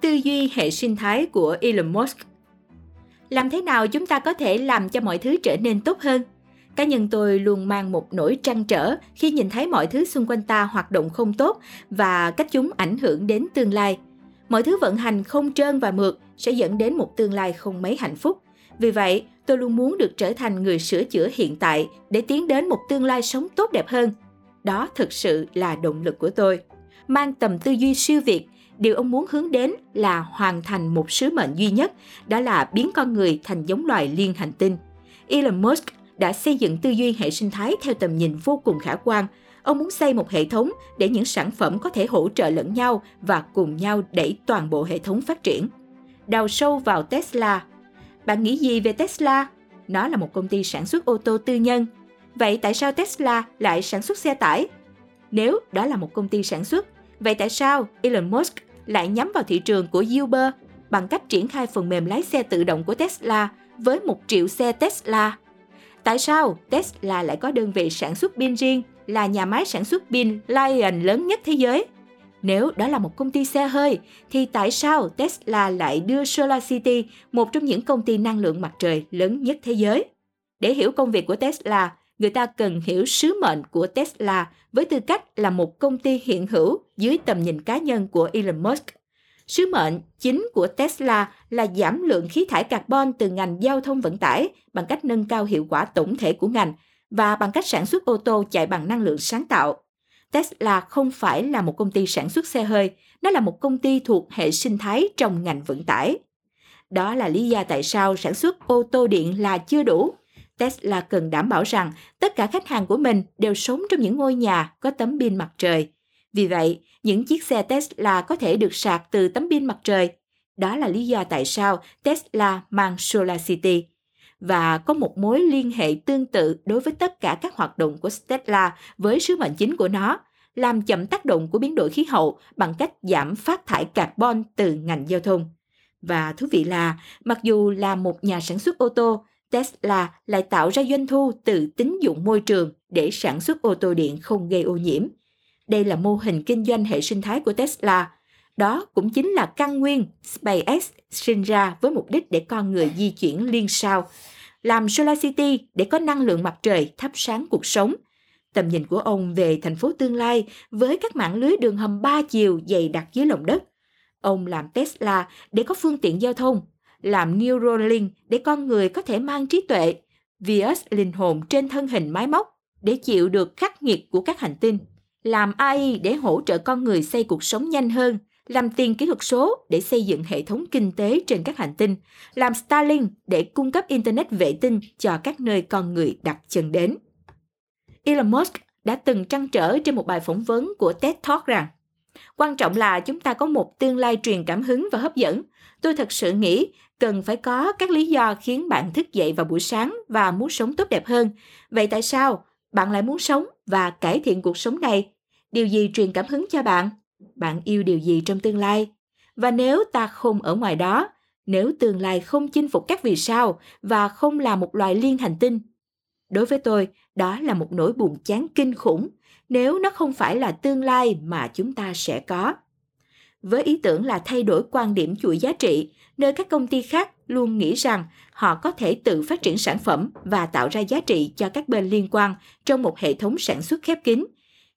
Tư duy hệ sinh thái của Elon Musk Làm thế nào chúng ta có thể làm cho mọi thứ trở nên tốt hơn? Cá nhân tôi luôn mang một nỗi trăn trở khi nhìn thấy mọi thứ xung quanh ta hoạt động không tốt và cách chúng ảnh hưởng đến tương lai. Mọi thứ vận hành không trơn và mượt sẽ dẫn đến một tương lai không mấy hạnh phúc. Vì vậy, tôi luôn muốn được trở thành người sửa chữa hiện tại để tiến đến một tương lai sống tốt đẹp hơn. Đó thực sự là động lực của tôi. Mang tầm tư duy siêu việt, điều ông muốn hướng đến là hoàn thành một sứ mệnh duy nhất, đó là biến con người thành giống loài liên hành tinh. Elon Musk đã xây dựng tư duy hệ sinh thái theo tầm nhìn vô cùng khả quan. Ông muốn xây một hệ thống để những sản phẩm có thể hỗ trợ lẫn nhau và cùng nhau đẩy toàn bộ hệ thống phát triển. Đào sâu vào Tesla. Bạn nghĩ gì về Tesla? Nó là một công ty sản xuất ô tô tư nhân. Vậy tại sao Tesla lại sản xuất xe tải? Nếu đó là một công ty sản xuất, vậy tại sao Elon Musk lại nhắm vào thị trường của Uber bằng cách triển khai phần mềm lái xe tự động của Tesla với một triệu xe Tesla? Tại sao Tesla lại có đơn vị sản xuất pin riêng là nhà máy sản xuất pin Lion lớn nhất thế giới? Nếu đó là một công ty xe hơi, thì tại sao Tesla lại đưa SolarCity, một trong những công ty năng lượng mặt trời lớn nhất thế giới? Để hiểu công việc của Tesla, người ta cần hiểu sứ mệnh của Tesla với tư cách là một công ty hiện hữu dưới tầm nhìn cá nhân của Elon Musk. Sứ mệnh chính của Tesla là giảm lượng khí thải carbon từ ngành giao thông vận tải bằng cách nâng cao hiệu quả tổng thể của ngành và bằng cách sản xuất ô tô chạy bằng năng lượng sáng tạo. Tesla không phải là một công ty sản xuất xe hơi, nó là một công ty thuộc hệ sinh thái trong ngành vận tải. Đó là lý do tại sao sản xuất ô tô điện là chưa đủ. Tesla cần đảm bảo rằng tất cả khách hàng của mình đều sống trong những ngôi nhà có tấm pin mặt trời. Vì vậy, những chiếc xe Tesla có thể được sạc từ tấm pin mặt trời. Đó là lý do tại sao Tesla mang Solar City và có một mối liên hệ tương tự đối với tất cả các hoạt động của Tesla với sứ mệnh chính của nó, làm chậm tác động của biến đổi khí hậu bằng cách giảm phát thải carbon từ ngành giao thông. Và thú vị là, mặc dù là một nhà sản xuất ô tô, Tesla lại tạo ra doanh thu từ tín dụng môi trường để sản xuất ô tô điện không gây ô nhiễm. Đây là mô hình kinh doanh hệ sinh thái của Tesla. Đó cũng chính là căn nguyên SpaceX sinh ra với mục đích để con người di chuyển liên sao, làm Solar City để có năng lượng mặt trời thắp sáng cuộc sống. Tầm nhìn của ông về thành phố tương lai với các mạng lưới đường hầm ba chiều dày đặc dưới lòng đất. Ông làm Tesla để có phương tiện giao thông, làm Neuralink để con người có thể mang trí tuệ, Vios linh hồn trên thân hình máy móc để chịu được khắc nghiệt của các hành tinh, làm AI để hỗ trợ con người xây cuộc sống nhanh hơn, làm tiền kỹ thuật số để xây dựng hệ thống kinh tế trên các hành tinh, làm Starlink để cung cấp Internet vệ tinh cho các nơi con người đặt chân đến. Elon Musk đã từng trăn trở trên một bài phỏng vấn của TED Talk rằng Quan trọng là chúng ta có một tương lai truyền cảm hứng và hấp dẫn. Tôi thật sự nghĩ cần phải có các lý do khiến bạn thức dậy vào buổi sáng và muốn sống tốt đẹp hơn. Vậy tại sao bạn lại muốn sống và cải thiện cuộc sống này? Điều gì truyền cảm hứng cho bạn? Bạn yêu điều gì trong tương lai? Và nếu ta không ở ngoài đó, nếu tương lai không chinh phục các vì sao và không là một loài liên hành tinh, đối với tôi, đó là một nỗi buồn chán kinh khủng nếu nó không phải là tương lai mà chúng ta sẽ có. Với ý tưởng là thay đổi quan điểm chuỗi giá trị, nơi các công ty khác luôn nghĩ rằng họ có thể tự phát triển sản phẩm và tạo ra giá trị cho các bên liên quan trong một hệ thống sản xuất khép kín.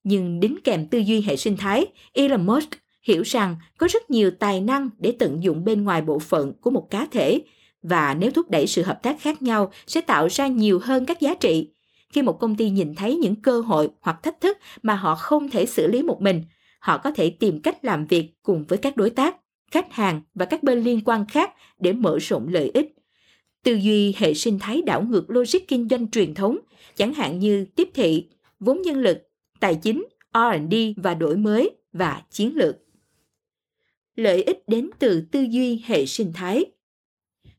Nhưng đính kèm tư duy hệ sinh thái, Elon Musk hiểu rằng có rất nhiều tài năng để tận dụng bên ngoài bộ phận của một cá thể và nếu thúc đẩy sự hợp tác khác nhau sẽ tạo ra nhiều hơn các giá trị khi một công ty nhìn thấy những cơ hội hoặc thách thức mà họ không thể xử lý một mình, họ có thể tìm cách làm việc cùng với các đối tác, khách hàng và các bên liên quan khác để mở rộng lợi ích. Tư duy hệ sinh thái đảo ngược logic kinh doanh truyền thống, chẳng hạn như tiếp thị, vốn nhân lực, tài chính R&D và đổi mới và chiến lược. Lợi ích đến từ tư duy hệ sinh thái.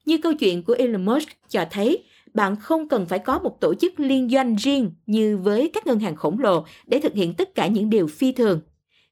Như câu chuyện của Elon Musk cho thấy bạn không cần phải có một tổ chức liên doanh riêng như với các ngân hàng khổng lồ để thực hiện tất cả những điều phi thường.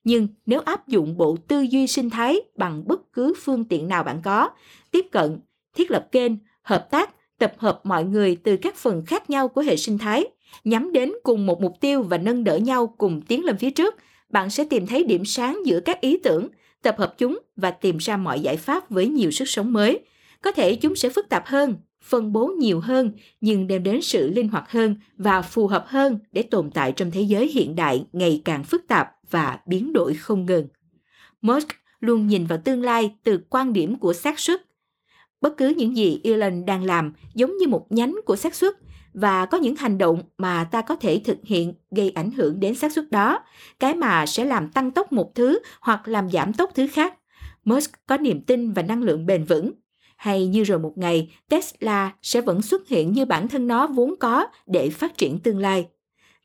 Nhưng nếu áp dụng bộ tư duy sinh thái bằng bất cứ phương tiện nào bạn có, tiếp cận, thiết lập kênh, hợp tác, tập hợp mọi người từ các phần khác nhau của hệ sinh thái, nhắm đến cùng một mục tiêu và nâng đỡ nhau cùng tiến lên phía trước, bạn sẽ tìm thấy điểm sáng giữa các ý tưởng tập hợp chúng và tìm ra mọi giải pháp với nhiều sức sống mới. Có thể chúng sẽ phức tạp hơn, phân bố nhiều hơn nhưng đem đến sự linh hoạt hơn và phù hợp hơn để tồn tại trong thế giới hiện đại ngày càng phức tạp và biến đổi không ngừng. Musk luôn nhìn vào tương lai từ quan điểm của xác suất. Bất cứ những gì Elon đang làm giống như một nhánh của xác suất và có những hành động mà ta có thể thực hiện gây ảnh hưởng đến xác suất đó, cái mà sẽ làm tăng tốc một thứ hoặc làm giảm tốc thứ khác. Musk có niềm tin và năng lượng bền vững hay như rồi một ngày Tesla sẽ vẫn xuất hiện như bản thân nó vốn có để phát triển tương lai.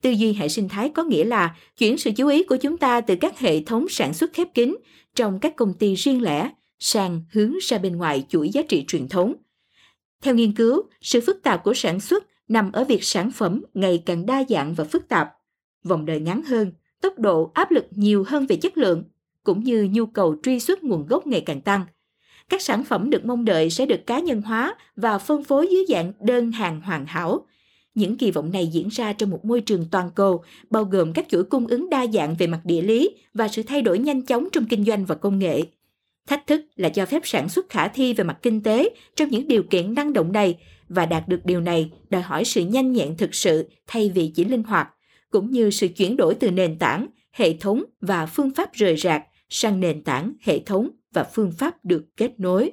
Tư duy hệ sinh thái có nghĩa là chuyển sự chú ý của chúng ta từ các hệ thống sản xuất khép kín trong các công ty riêng lẻ sang hướng ra bên ngoài chuỗi giá trị truyền thống. Theo nghiên cứu, sự phức tạp của sản xuất nằm ở việc sản phẩm ngày càng đa dạng và phức tạp, vòng đời ngắn hơn, tốc độ áp lực nhiều hơn về chất lượng, cũng như nhu cầu truy xuất nguồn gốc ngày càng tăng – các sản phẩm được mong đợi sẽ được cá nhân hóa và phân phối dưới dạng đơn hàng hoàn hảo. Những kỳ vọng này diễn ra trong một môi trường toàn cầu, bao gồm các chuỗi cung ứng đa dạng về mặt địa lý và sự thay đổi nhanh chóng trong kinh doanh và công nghệ. Thách thức là cho phép sản xuất khả thi về mặt kinh tế trong những điều kiện năng động này và đạt được điều này đòi hỏi sự nhanh nhẹn thực sự thay vì chỉ linh hoạt, cũng như sự chuyển đổi từ nền tảng, hệ thống và phương pháp rời rạc sang nền tảng, hệ thống và phương pháp được kết nối.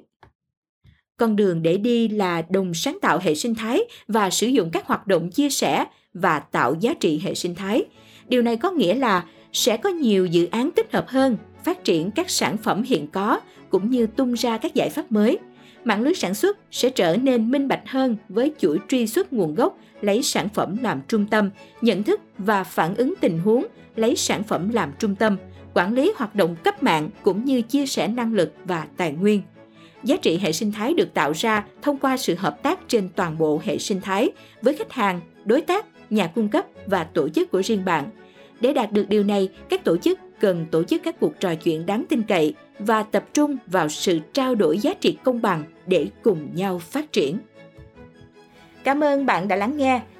Con đường để đi là đồng sáng tạo hệ sinh thái và sử dụng các hoạt động chia sẻ và tạo giá trị hệ sinh thái. Điều này có nghĩa là sẽ có nhiều dự án tích hợp hơn, phát triển các sản phẩm hiện có cũng như tung ra các giải pháp mới. Mạng lưới sản xuất sẽ trở nên minh bạch hơn với chuỗi truy xuất nguồn gốc, lấy sản phẩm làm trung tâm, nhận thức và phản ứng tình huống, lấy sản phẩm làm trung tâm – quản lý hoạt động cấp mạng cũng như chia sẻ năng lực và tài nguyên. Giá trị hệ sinh thái được tạo ra thông qua sự hợp tác trên toàn bộ hệ sinh thái với khách hàng, đối tác, nhà cung cấp và tổ chức của riêng bạn. Để đạt được điều này, các tổ chức cần tổ chức các cuộc trò chuyện đáng tin cậy và tập trung vào sự trao đổi giá trị công bằng để cùng nhau phát triển. Cảm ơn bạn đã lắng nghe.